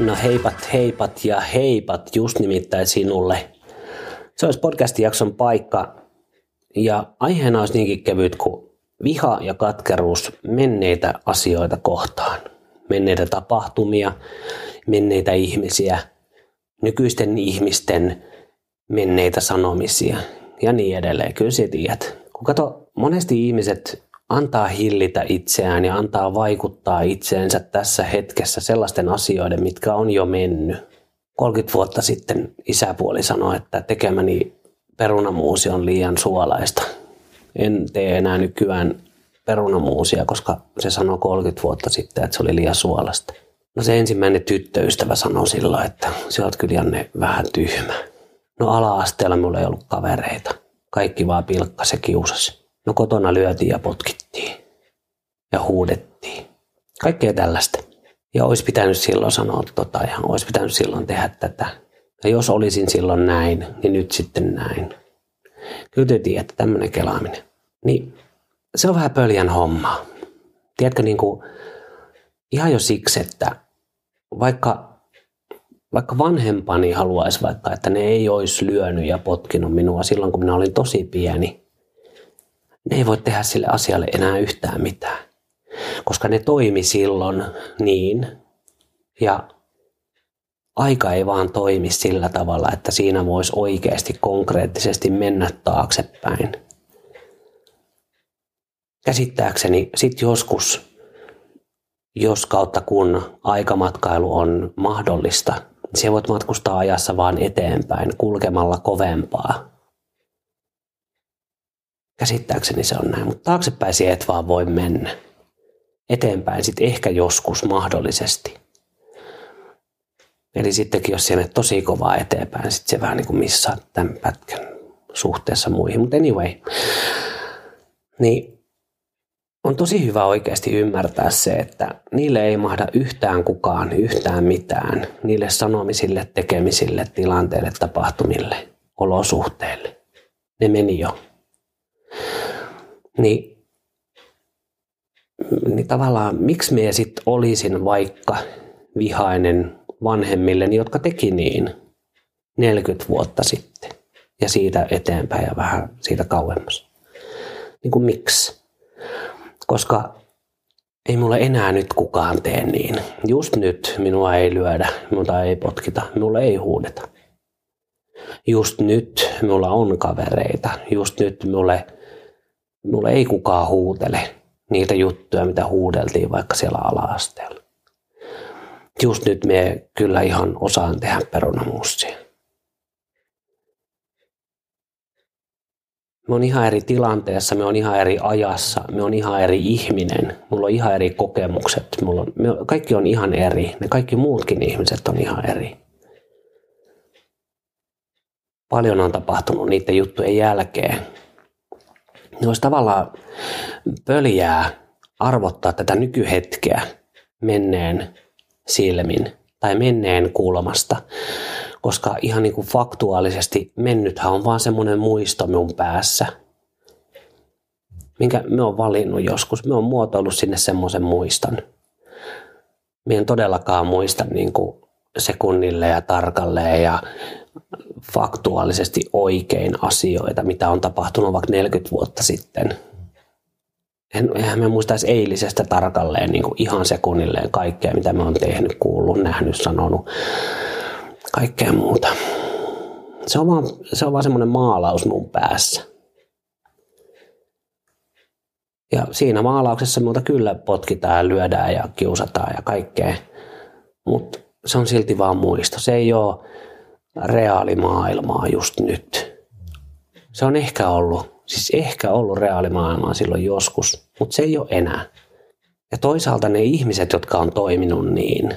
No heipat, heipat ja heipat just nimittäin sinulle. Se olisi podcastin jakson paikka ja aiheena olisi niinkin kevyt kuin viha ja katkeruus menneitä asioita kohtaan. Menneitä tapahtumia, menneitä ihmisiä, nykyisten ihmisten menneitä sanomisia ja niin edelleen. Kyllä sä tiedät. Kun kato, monesti ihmiset antaa hillitä itseään ja antaa vaikuttaa itseensä tässä hetkessä sellaisten asioiden, mitkä on jo mennyt. 30 vuotta sitten isäpuoli sanoi, että tekemäni perunamuusi on liian suolaista. En tee enää nykyään perunamuusia, koska se sanoi 30 vuotta sitten, että se oli liian suolasta. No se ensimmäinen tyttöystävä sanoi silloin, että sä oot kyllä Janne vähän tyhmä. No ala-asteella mulla ei ollut kavereita. Kaikki vaan pilkkasi ja kiusasi. No kotona lyötiin ja potkittiin ja huudettiin. Kaikkea tällaista. Ja olisi pitänyt silloin sanoa tota ja olisi pitänyt silloin tehdä tätä. Ja jos olisin silloin näin, niin nyt sitten näin. Kyllä te tiedätte, tämmöinen kelaaminen. Niin se on vähän pöljän homma. Tiedätkö, niin kuin, ihan jo siksi, että vaikka, vaikka vanhempani haluaisi vaikka, että ne ei olisi lyönyt ja potkinut minua silloin, kun minä olin tosi pieni, ne ei voi tehdä sille asialle enää yhtään mitään. Koska ne toimi silloin niin, ja aika ei vaan toimi sillä tavalla, että siinä voisi oikeasti konkreettisesti mennä taaksepäin. Käsittääkseni sit joskus, jos kautta kun aikamatkailu on mahdollista, se voit matkustaa ajassa vaan eteenpäin kulkemalla kovempaa. Käsittääkseni se on näin, mutta taaksepäin et vaan voi mennä. Eteenpäin sitten ehkä joskus mahdollisesti. Eli sittenkin, jos siellä tosi kovaa eteenpäin, sitten se vähän niin kuin missaa tämän pätkän suhteessa muihin. Mutta anyway, niin on tosi hyvä oikeasti ymmärtää se, että niille ei mahda yhtään kukaan yhtään mitään. Niille sanomisille, tekemisille, tilanteille, tapahtumille, olosuhteille. Ne meni jo. Niin, niin tavallaan miksi me sitten olisin vaikka vihainen vanhemmille, jotka teki niin 40 vuotta sitten ja siitä eteenpäin ja vähän siitä kauemmas. Niin kuin miksi? Koska ei mulle enää nyt kukaan tee niin. Just nyt minua ei lyödä, minua ei potkita, minulle ei huudeta. Just nyt minulla on kavereita. Just nyt minulle, minulle ei kukaan huutele niitä juttuja, mitä huudeltiin vaikka siellä ala-asteella just nyt me kyllä ihan osaan tehdä perunamussia. Me on ihan eri tilanteessa, me on ihan eri ajassa, me on ihan eri ihminen, mulla on ihan eri kokemukset, mulla on, me, kaikki on ihan eri, ne kaikki muutkin ihmiset on ihan eri. Paljon on tapahtunut niiden juttujen jälkeen. Ne olisi tavallaan pöljää arvottaa tätä nykyhetkeä menneen silmin tai menneen kulmasta. Koska ihan niin kuin faktuaalisesti mennythän on vaan semmoinen muisto minun päässä, minkä me on valinnut joskus. Me on muotoillut sinne semmoisen muiston. Me en todellakaan muista niin kuin sekunnille ja tarkalleen ja faktuaalisesti oikein asioita, mitä on tapahtunut vaikka 40 vuotta sitten – en, eihän me muistaisi eilisestä tarkalleen niin kuin ihan sekunnilleen kaikkea, mitä me on tehnyt, kuullut, nähnyt, sanonut, kaikkea muuta. Se on vaan, se on vaan semmoinen maalaus mun päässä. Ja siinä maalauksessa muuta kyllä potkitaan ja lyödään ja kiusataan ja kaikkea. Mutta se on silti vaan muisto. Se ei ole reaalimaailmaa just nyt. Se on ehkä ollut siis ehkä ollut reaalimaailmaa silloin joskus, mutta se ei ole enää. Ja toisaalta ne ihmiset, jotka on toiminut niin,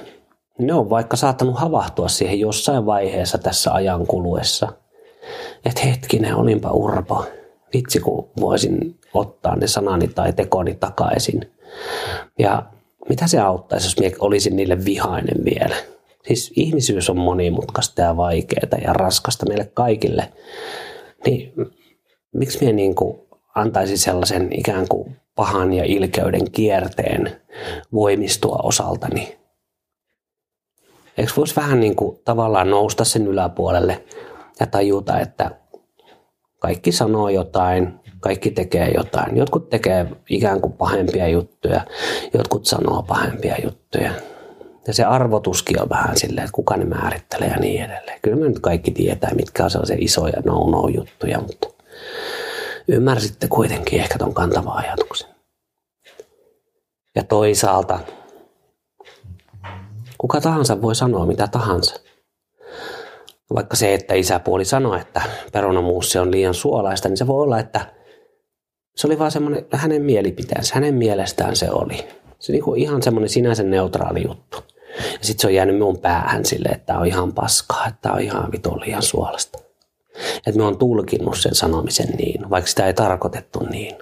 ne on vaikka saattanut havahtua siihen jossain vaiheessa tässä ajan kuluessa. Että hetkinen, olinpa urpo. Vitsi, kun voisin ottaa ne sanani tai tekoni takaisin. Ja mitä se auttaisi, jos olisin niille vihainen vielä? Siis ihmisyys on monimutkaista ja vaikeaa ja raskasta meille kaikille. Niin miksi minä niin kuin antaisin sellaisen ikään kuin pahan ja ilkeyden kierteen voimistua osaltani. Eikö voisi vähän niin kuin tavallaan nousta sen yläpuolelle ja tajuta, että kaikki sanoo jotain, kaikki tekee jotain. Jotkut tekee ikään kuin pahempia juttuja, jotkut sanoo pahempia juttuja. Ja se arvotuskin on vähän silleen, että kuka ne määrittelee ja niin edelleen. Kyllä me nyt kaikki tietää, mitkä on sellaisia isoja no-no-juttuja, mutta ymmärsitte kuitenkin ehkä ton kantavan ajatuksen. Ja toisaalta kuka tahansa voi sanoa mitä tahansa. Vaikka se, että isäpuoli sanoi, että perunamuussi on liian suolaista, niin se voi olla, että se oli vaan semmoinen hänen mielipiteensä, hänen mielestään se oli. Se on niin ihan semmoinen sinänsä neutraali juttu. Ja sitten se on jäänyt minun päähän sille, että tämä on ihan paskaa, että tämä on ihan vitun liian suolasta. Että me on tulkinnut sen sanomisen niin, vaikka sitä ei tarkoitettu niin.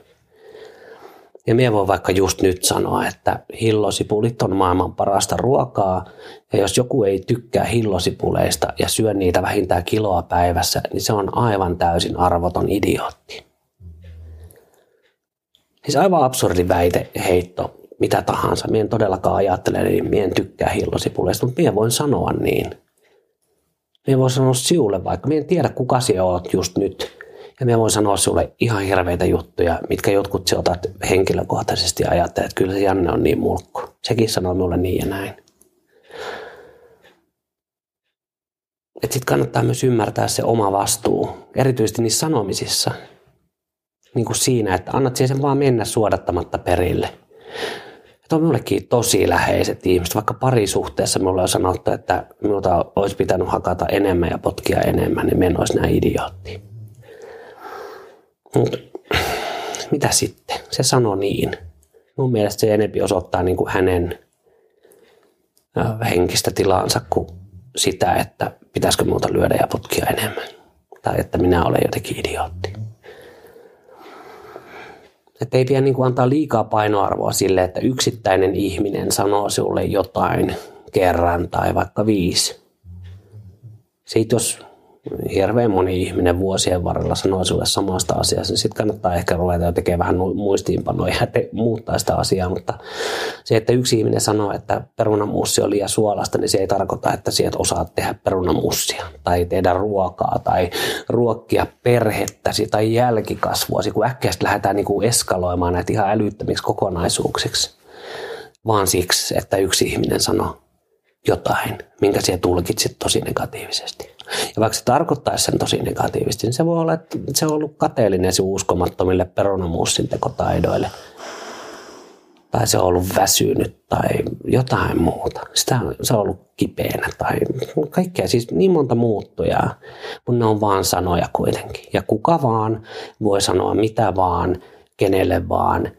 Ja minä voin vaikka just nyt sanoa, että hillosipulit on maailman parasta ruokaa. Ja jos joku ei tykkää hillosipuleista ja syö niitä vähintään kiloa päivässä, niin se on aivan täysin arvoton idiootti. Siis aivan absurdi väite, heitto, mitä tahansa. Mien todellakaan ajattele, niin mien tykkää hillosipuleista, mutta mien voin sanoa niin. Mien voin sanoa siulle vaikka, mien tiedä kuka sinä oot just nyt. Ja minä voin sanoa sinulle ihan hirveitä juttuja, mitkä jotkut se otat henkilökohtaisesti ja ajattelet, että kyllä se Janne on niin mulkku. Sekin sanoo minulle niin ja näin. Sitten kannattaa myös ymmärtää se oma vastuu, erityisesti niissä sanomisissa. Niin kuin siinä, että annat sen vaan mennä suodattamatta perille. Että on minullekin tosi läheiset ihmiset, vaikka parisuhteessa minulle on sanottu, että minulta olisi pitänyt hakata enemmän ja potkia enemmän, niin minä olisi näin idiootti. Mutta mitä sitten? Se sanoi niin. Mun mielestä se enempi osoittaa niin kuin hänen henkistä tilaansa kuin sitä, että pitäisikö muuta lyödä ja potkia enemmän. Tai että minä olen jotenkin idiootti. Että ei pidä niin kuin antaa liikaa painoarvoa sille, että yksittäinen ihminen sanoo sinulle jotain kerran tai vaikka viisi. Siitä jos hirveän moni ihminen vuosien varrella sanoo sinulle samasta asiasta, niin sitten kannattaa ehkä ruveta tekemään vähän muistiinpanoja ja te, muuttaa sitä asiaa, mutta se, että yksi ihminen sanoo, että perunamussi on liian suolasta, niin se ei tarkoita, että sieltä osaat tehdä perunamussia tai tehdä ruokaa tai ruokkia perhettäsi tai jälkikasvuasi, kun äkkiä lähdetään niin kuin eskaloimaan näitä ihan älyttömiksi kokonaisuuksiksi, vaan siksi, että yksi ihminen sanoo jotain, minkä siellä tulkitsit tosi negatiivisesti. Ja vaikka se tarkoittaisi sen tosi negatiivisesti, niin se voi olla, että se on ollut kateellinen se uskomattomille perunamuussin tekotaidoille. Tai se on ollut väsynyt tai jotain muuta. Sitä, se on ollut kipeänä tai kaikkea. Siis niin monta muuttujaa, mutta ne on vaan sanoja kuitenkin. Ja kuka vaan voi sanoa mitä vaan, kenelle vaan.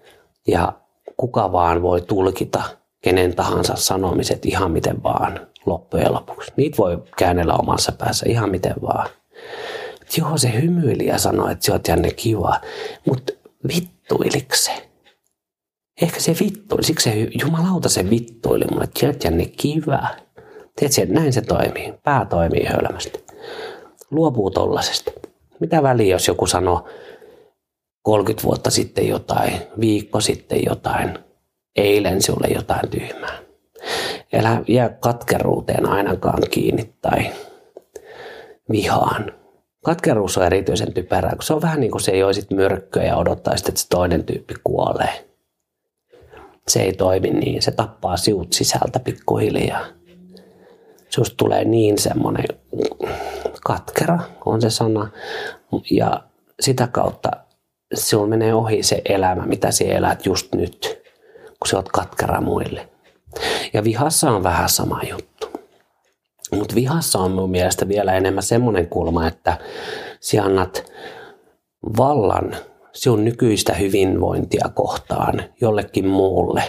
Ja kuka vaan voi tulkita kenen tahansa sanomiset ihan miten vaan loppujen lopuksi. Niitä voi käännellä omassa päässä ihan miten vaan. Joo, se hymyili ja sanoi, että sä oot Janne kiva, mutta vittuiliko se? Ehkä se vittuili, siksi se jumalauta se vittuili mulle, että sä oot Janne kiva. Tiedätkö, että näin se toimii. Pää toimii hölmästi. Luopuu tollasesta. Mitä väliä, jos joku sanoo 30 vuotta sitten jotain, viikko sitten jotain, eilen sinulle jotain tyhmää. Älä jää katkeruuteen ainakaan kiinni tai vihaan. Katkeruus on erityisen typerää, kun se on vähän niin kuin se joisit myrkkyä ja odottaisit, että se toinen tyyppi kuolee. Se ei toimi niin, se tappaa siut sisältä pikkuhiljaa. Susta tulee niin semmoinen katkera, on se sana, ja sitä kautta sinulla menee ohi se elämä, mitä sinä elät just nyt, kun sä oot katkera muille. Ja vihassa on vähän sama juttu. Mutta vihassa on mun mielestä vielä enemmän semmoinen kulma, että sä annat vallan sinun nykyistä hyvinvointia kohtaan jollekin muulle.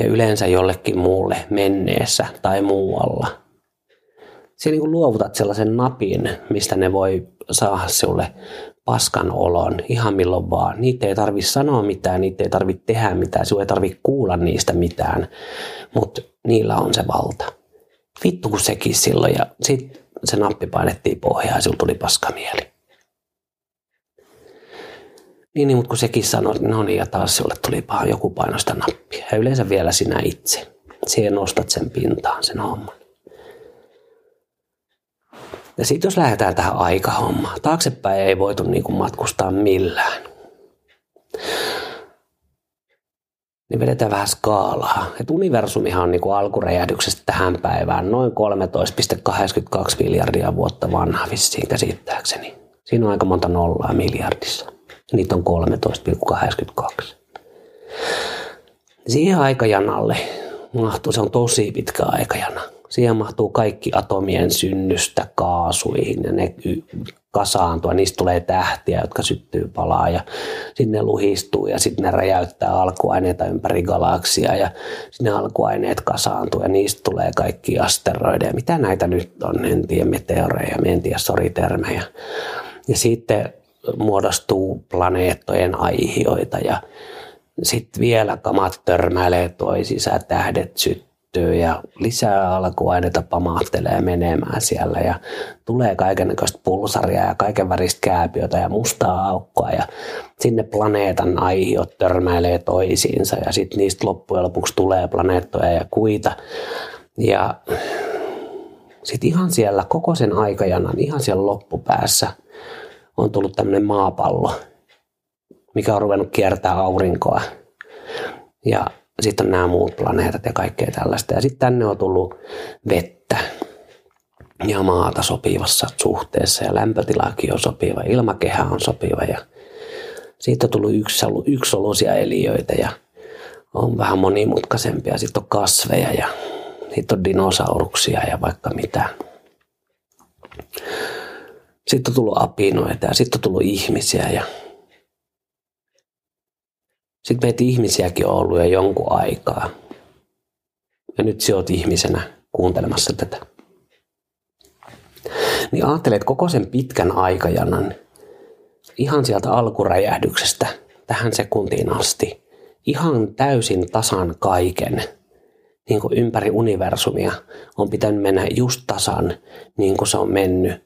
Ja yleensä jollekin muulle menneessä tai muualla. Sä niin luovutat sellaisen napin, mistä ne voi saada sinulle paskan olon ihan milloin vaan. Niitä ei tarvi sanoa mitään, niitä ei tarvi tehdä mitään, sinua ei tarvi kuulla niistä mitään, mutta niillä on se valta. Vittu kun sekin silloin ja sitten se nappi painettiin pohjaan ja sinulla tuli paskamieli. Niin, niin mutta kun sekin sanoi, että no niin, ja taas sinulle tuli paha, joku painosta nappia. Ja yleensä vielä sinä itse. Siihen nostat sen pintaan, sen homman. Ja sitten jos lähdetään tähän aikahommaan, taaksepäin ei voitu niin kuin matkustaa millään. Niin vedetään vähän skaalaa. Et universumihan on niin kuin alkuräjähdyksestä tähän päivään noin 13,82 miljardia vuotta vanha vissiin käsittääkseni. Siinä on aika monta nollaa miljardissa. Niitä on 13,82. Siihen aikajanalle mahtuu, se on tosi pitkä aikajana Siihen mahtuu kaikki atomien synnystä kaasuihin ja ne kasaantua. Niistä tulee tähtiä, jotka syttyy palaa ja sitten ne luhistuu ja sitten ne räjäyttää alkuaineita ympäri galaksia ja sitten ne alkuaineet kasaantuu ja niistä tulee kaikki asteroideja. Mitä näitä nyt on? En tiedä meteoreja, en tiedä soritermejä. Ja sitten muodostuu planeettojen aihioita ja sitten vielä kamat törmäilee toisiinsa, tähdet syttyy kehittyy ja lisää alkuaineita pamahtelee menemään siellä ja tulee kaikenlaista pulsaria ja kaiken väristä kääpiötä ja mustaa aukkoa ja sinne planeetan aihiot törmäilee toisiinsa ja sitten niistä loppujen lopuksi tulee planeettoja ja kuita ja sitten ihan siellä koko sen aikajanan, ihan siellä loppupäässä on tullut tämmöinen maapallo, mikä on ruvennut kiertää aurinkoa. Ja sitten on nämä muut planeetat ja kaikkea tällaista. Ja sitten tänne on tullut vettä ja maata sopivassa suhteessa ja lämpötilakin on sopiva, ilmakehä on sopiva ja siitä on tullut yksi, yksilöllisiä eliöitä ja on vähän monimutkaisempia. Sitten on kasveja ja sitten on dinosauruksia ja vaikka mitä. Sitten on tullut apinoita ja sitten on tullut ihmisiä ja sitten meitä ihmisiäkin on ollut jo jonkun aikaa. Ja nyt sä oot ihmisenä kuuntelemassa tätä. Niin ajattelet koko sen pitkän aikajanan, ihan sieltä alkuräjähdyksestä tähän sekuntiin asti, ihan täysin tasan kaiken, niin kuin ympäri universumia on pitänyt mennä just tasan, niin kuin se on mennyt,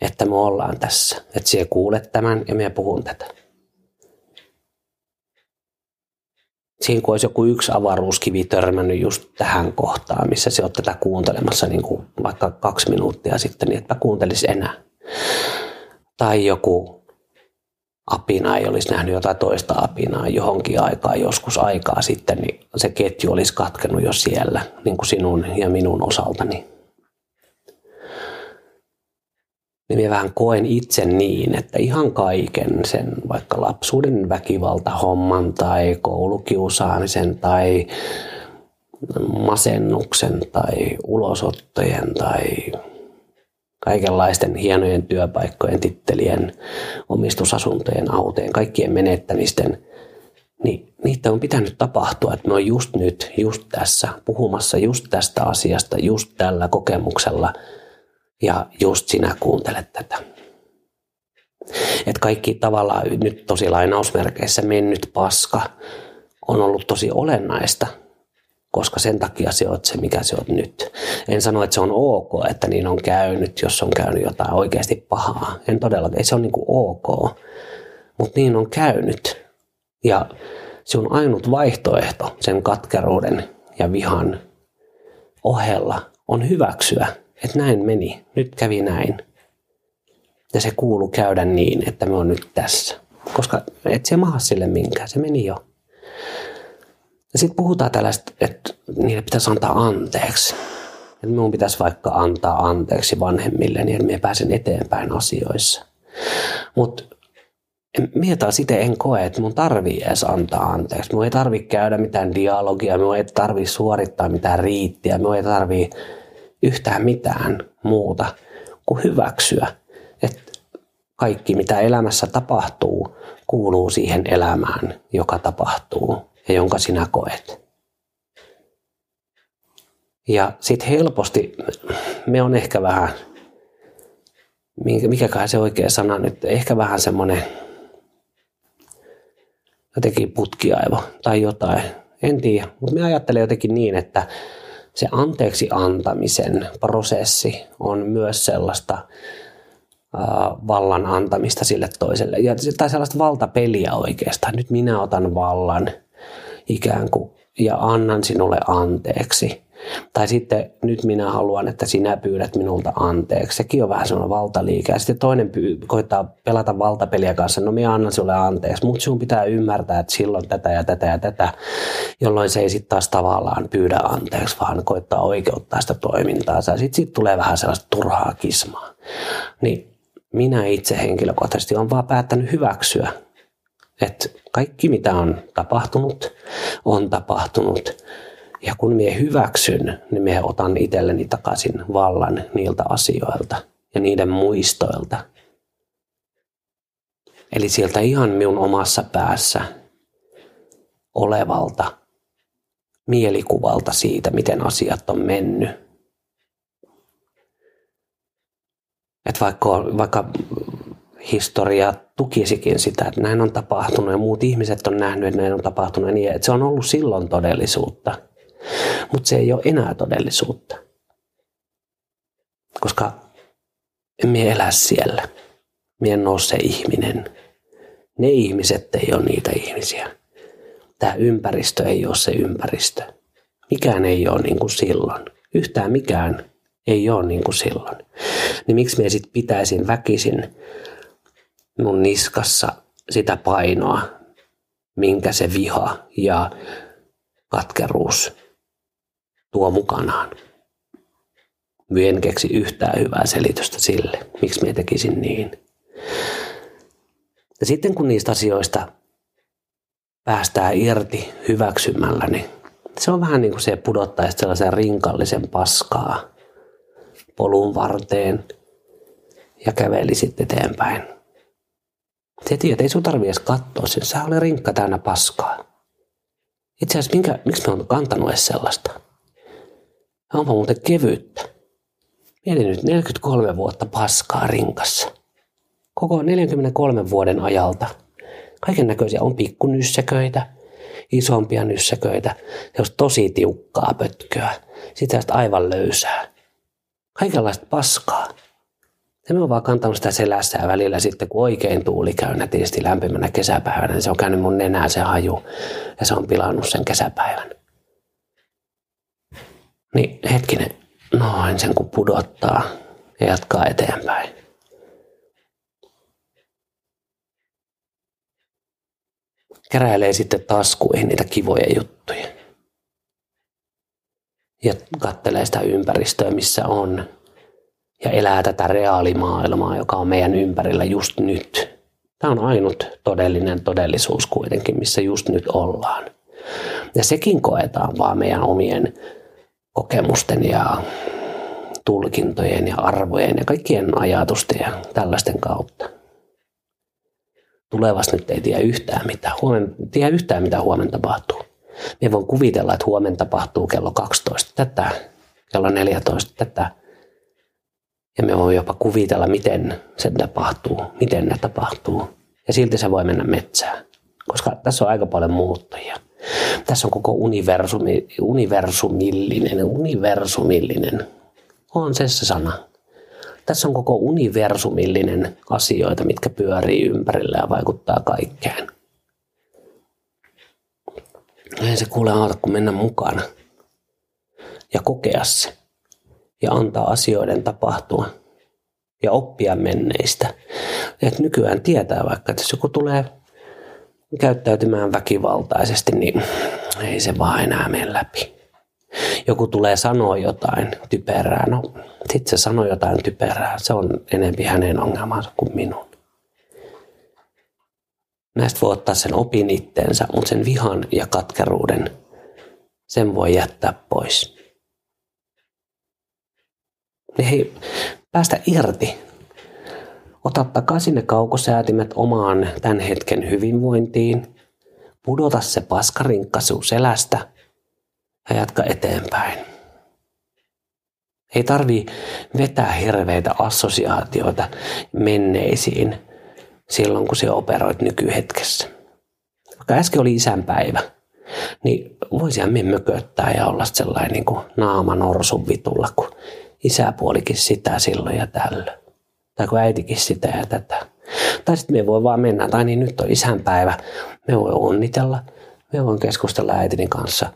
että me ollaan tässä. Että siellä kuulet tämän ja minä puhun tätä. Siinä kun olisi joku yksi avaruuskivi törmännyt just tähän kohtaan, missä se on tätä kuuntelemassa niin kuin vaikka kaksi minuuttia sitten, niin että kuuntelisi enää. Tai joku apina ei olisi nähnyt jotain toista apinaa johonkin aikaan, joskus aikaa sitten, niin se ketju olisi katkenut jo siellä, niin kuin sinun ja minun osaltani niin minä vähän koen itse niin, että ihan kaiken sen vaikka lapsuuden väkivaltahomman tai koulukiusaamisen tai masennuksen tai ulosottojen tai kaikenlaisten hienojen työpaikkojen, tittelien, omistusasuntojen, autojen, kaikkien menettämisten, niin niitä on pitänyt tapahtua, että me on just nyt, just tässä, puhumassa just tästä asiasta, just tällä kokemuksella – ja just sinä kuuntelet tätä. Et kaikki tavallaan nyt tosi lainausmerkeissä mennyt paska on ollut tosi olennaista, koska sen takia se oot se, mikä se oot nyt. En sano, että se on ok, että niin on käynyt, jos on käynyt jotain oikeasti pahaa. En todellakaan, ei se on niin kuin ok, mutta niin on käynyt. Ja se on ainut vaihtoehto sen katkeruuden ja vihan ohella on hyväksyä että näin meni, nyt kävi näin. Ja se kuulu käydä niin, että me on nyt tässä. Koska et se maha sille minkään, se meni jo. Ja sitten puhutaan tällaista, että niille pitäisi antaa anteeksi. Että minun pitäisi vaikka antaa anteeksi vanhemmille, niin että minä pääsen eteenpäin asioissa. Mutta minä taas itse en koe, että mun tarvii edes antaa anteeksi. Minun ei tarvitse käydä mitään dialogia, minun ei tarvitse suorittaa mitään riittiä, minun ei tarvitse yhtään mitään muuta kuin hyväksyä, että kaikki mitä elämässä tapahtuu kuuluu siihen elämään, joka tapahtuu ja jonka sinä koet. Ja sitten helposti me on ehkä vähän, mikäkään se oikea sana nyt, ehkä vähän semmoinen jotenkin putkiaivo tai jotain. En tiedä, mutta me ajattelen jotenkin niin, että se anteeksi antamisen prosessi on myös sellaista vallan antamista sille toiselle. Ja, tai sellaista valtapeliä oikeastaan. Nyt minä otan vallan ikään kuin ja annan sinulle anteeksi. Tai sitten nyt minä haluan, että sinä pyydät minulta anteeksi. Sekin on vähän sellainen valtaliike. Ja sitten toinen pyy- koittaa pelata valtapeliä kanssa. No minä annan sinulle anteeksi, mutta sinun pitää ymmärtää, että silloin tätä ja tätä ja tätä. Jolloin se ei sitten taas tavallaan pyydä anteeksi, vaan koittaa oikeuttaa sitä toimintaa. Sitten sit tulee vähän sellaista turhaa kismaa. Niin minä itse henkilökohtaisesti olen vaan päättänyt hyväksyä, että kaikki mitä on tapahtunut, on tapahtunut ja kun minä hyväksyn, niin minä otan itselleni takaisin vallan niiltä asioilta ja niiden muistoilta. Eli sieltä ihan minun omassa päässä olevalta mielikuvalta siitä, miten asiat on mennyt. Että vaikka, vaikka historia tukisikin sitä, että näin on tapahtunut ja muut ihmiset on nähnyt, että näin on tapahtunut, niin että se on ollut silloin todellisuutta – mutta se ei ole enää todellisuutta. Koska emme elä siellä. Mie en ole se ihminen. Ne ihmiset ei ole niitä ihmisiä. Tämä ympäristö ei ole se ympäristö. Mikään ei ole niin kuin silloin. Yhtään mikään ei ole niin kuin silloin. Niin miksi me sitten pitäisin väkisin mun niskassa sitä painoa, minkä se viha ja katkeruus tuo mukanaan. Minä en keksi yhtään hyvää selitystä sille, miksi minä tekisin niin. Ja sitten kun niistä asioista päästään irti hyväksymällä, niin se on vähän niin kuin se pudottaisi sellaisen rinkallisen paskaa polun varteen ja käveli sitten eteenpäin. Se tiedät, ei sun tarvi edes katsoa sen. Sä ole rinkka täynnä paskaa. Itse asiassa, minkä, miksi me on kantanut edes sellaista? Onpa muuten kevyyttä. Mieti nyt 43 vuotta paskaa rinkassa. Koko 43 vuoden ajalta. Kaiken näköisiä on pikkunyssäköitä, isompia nyssäköitä, olisi tosi tiukkaa pötköä, sitä aivan löysää. Kaikenlaista paskaa. Ja me on vaan kantanut sitä selässä ja välillä sitten, kun oikein tuuli käy nätisti lämpimänä kesäpäivänä, niin se on käynyt mun nenää se haju ja se on pilannut sen kesäpäivän. Niin hetkinen, noin sen kun pudottaa ja jatkaa eteenpäin. Keräilee sitten taskuihin niitä kivoja juttuja. Ja kattelee sitä ympäristöä, missä on. Ja elää tätä reaalimaailmaa, joka on meidän ympärillä just nyt. Tämä on ainut todellinen todellisuus kuitenkin, missä just nyt ollaan. Ja sekin koetaan vaan meidän omien kokemusten ja tulkintojen ja arvojen ja kaikkien ajatusten ja tällaisten kautta. Tulevasta nyt ei tiedä yhtään mitä, huomen, tiedä yhtään mitä huomenna tapahtuu. Me voin kuvitella, että huomenna tapahtuu kello 12 tätä, kello 14 tätä. Ja me voin jopa kuvitella, miten se tapahtuu, miten ne tapahtuu. Ja silti se voi mennä metsään, koska tässä on aika paljon muuttajia. Tässä on koko universumi, universumillinen, universumillinen. On se se sana. Tässä on koko universumillinen asioita, mitkä pyörii ympärillä ja vaikuttaa kaikkeen. Ei se kuule auta, kun mennä mukana ja kokea se ja antaa asioiden tapahtua ja oppia menneistä. Et nykyään tietää vaikka, että jos joku tulee käyttäytymään väkivaltaisesti, niin ei se vaan enää mene läpi. Joku tulee sanoa jotain typerää, no sitten se sanoo jotain typerää, se on enempi hänen ongelmansa kuin minun. Näistä voi ottaa sen opin itteensä, mutta sen vihan ja katkeruuden, sen voi jättää pois. Ei päästä irti Ota takaisin ne kaukosäätimet omaan tämän hetken hyvinvointiin. Pudota se paskarinkka selästä ja jatka eteenpäin. Ei tarvi vetää hirveitä assosiaatioita menneisiin silloin, kun se operoit nykyhetkessä. Vaikka äsken oli isänpäivä, niin voisihan me mököttää ja olla sellainen niin kuin naama norsun vitulla, kun isäpuolikin sitä silloin ja tällöin tai kun äitikin sitä ja tätä. Tai sitten me voi vaan mennä, tai niin nyt on isänpäivä, me voi onnitella, Me voin keskustella äitini kanssa.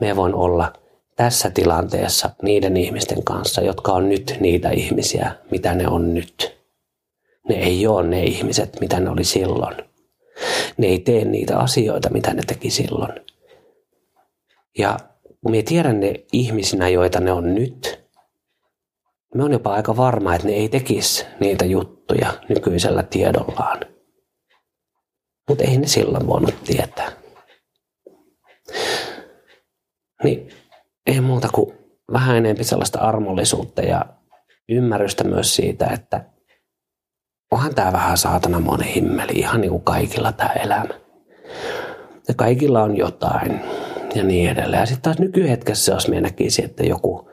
Me voin olla tässä tilanteessa niiden ihmisten kanssa, jotka on nyt niitä ihmisiä, mitä ne on nyt. Ne ei ole ne ihmiset, mitä ne oli silloin. Ne ei tee niitä asioita, mitä ne teki silloin. Ja kun me tiedän ne ihmisinä, joita ne on nyt, me on jopa aika varma, että ne ei tekisi niitä juttuja nykyisellä tiedollaan. Mutta ei ne silloin voinut tietää. Niin ei muuta kuin vähän enemmän sellaista armollisuutta ja ymmärrystä myös siitä, että onhan tämä vähän saatana monen himmeli, ihan niin kuin kaikilla tämä elämä. Ja kaikilla on jotain ja niin edelleen. Ja sitten taas nykyhetkessä, jos minä näkisin, että joku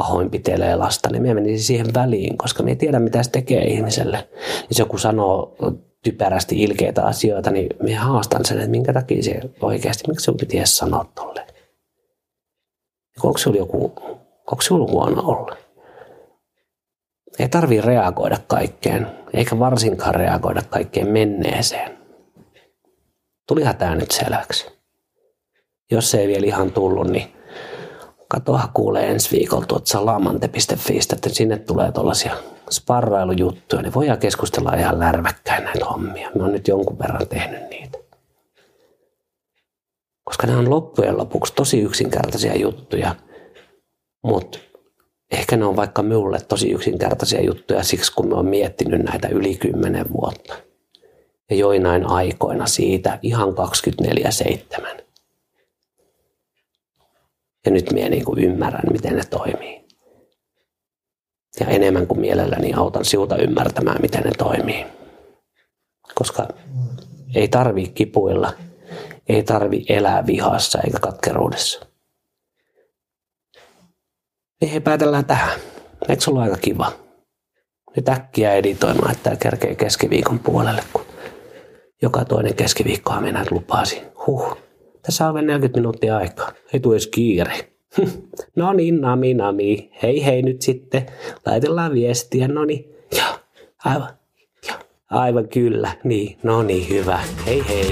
pahoinpitelee lasta, niin minä menisin siihen väliin, koska me ei tiedä, mitä se tekee ihmiselle. Jos joku sanoo typerästi ilkeitä asioita, niin minä haastan sen, että minkä takia se oikeasti, miksi sinun piti edes sanoa tolle. Onko sinulla joku, onko sinulla huono olla? Ei tarvi reagoida kaikkeen, eikä varsinkaan reagoida kaikkeen menneeseen. Tulihan tämä nyt selväksi. Jos se ei vielä ihan tullut, niin katoa kuulee ensi viikolla tuot salamante.fi, että sinne tulee tuollaisia sparrailujuttuja, niin voidaan keskustella ihan lärväkkäin näitä hommia. Mä oon nyt jonkun verran tehnyt niitä. Koska nämä on loppujen lopuksi tosi yksinkertaisia juttuja, mutta ehkä ne on vaikka minulle tosi yksinkertaisia juttuja siksi, kun mä oon miettinyt näitä yli kymmenen vuotta. Ja joinain aikoina siitä ihan 24-7. Ja nyt minä niin kuin ymmärrän, miten ne toimii. Ja enemmän kuin mielelläni autan siuta ymmärtämään, miten ne toimii. Koska ei tarvi kipuilla, ei tarvi elää vihassa eikä katkeruudessa. Niin he päätellään tähän. Eikö ollut aika kiva? Nyt äkkiä editoimaan, että tämä kerkee keskiviikon puolelle, kun joka toinen keskiviikkoa minä lupasin. Huh, tässä on 40 minuuttia aikaa. Ei tule edes kiire. no niin, nami, nami. Hei hei nyt sitten. Laitellaan viestiä. No niin. Ja, aivan. Ja, aivan kyllä. Niin, no niin, hyvä. Hei hei.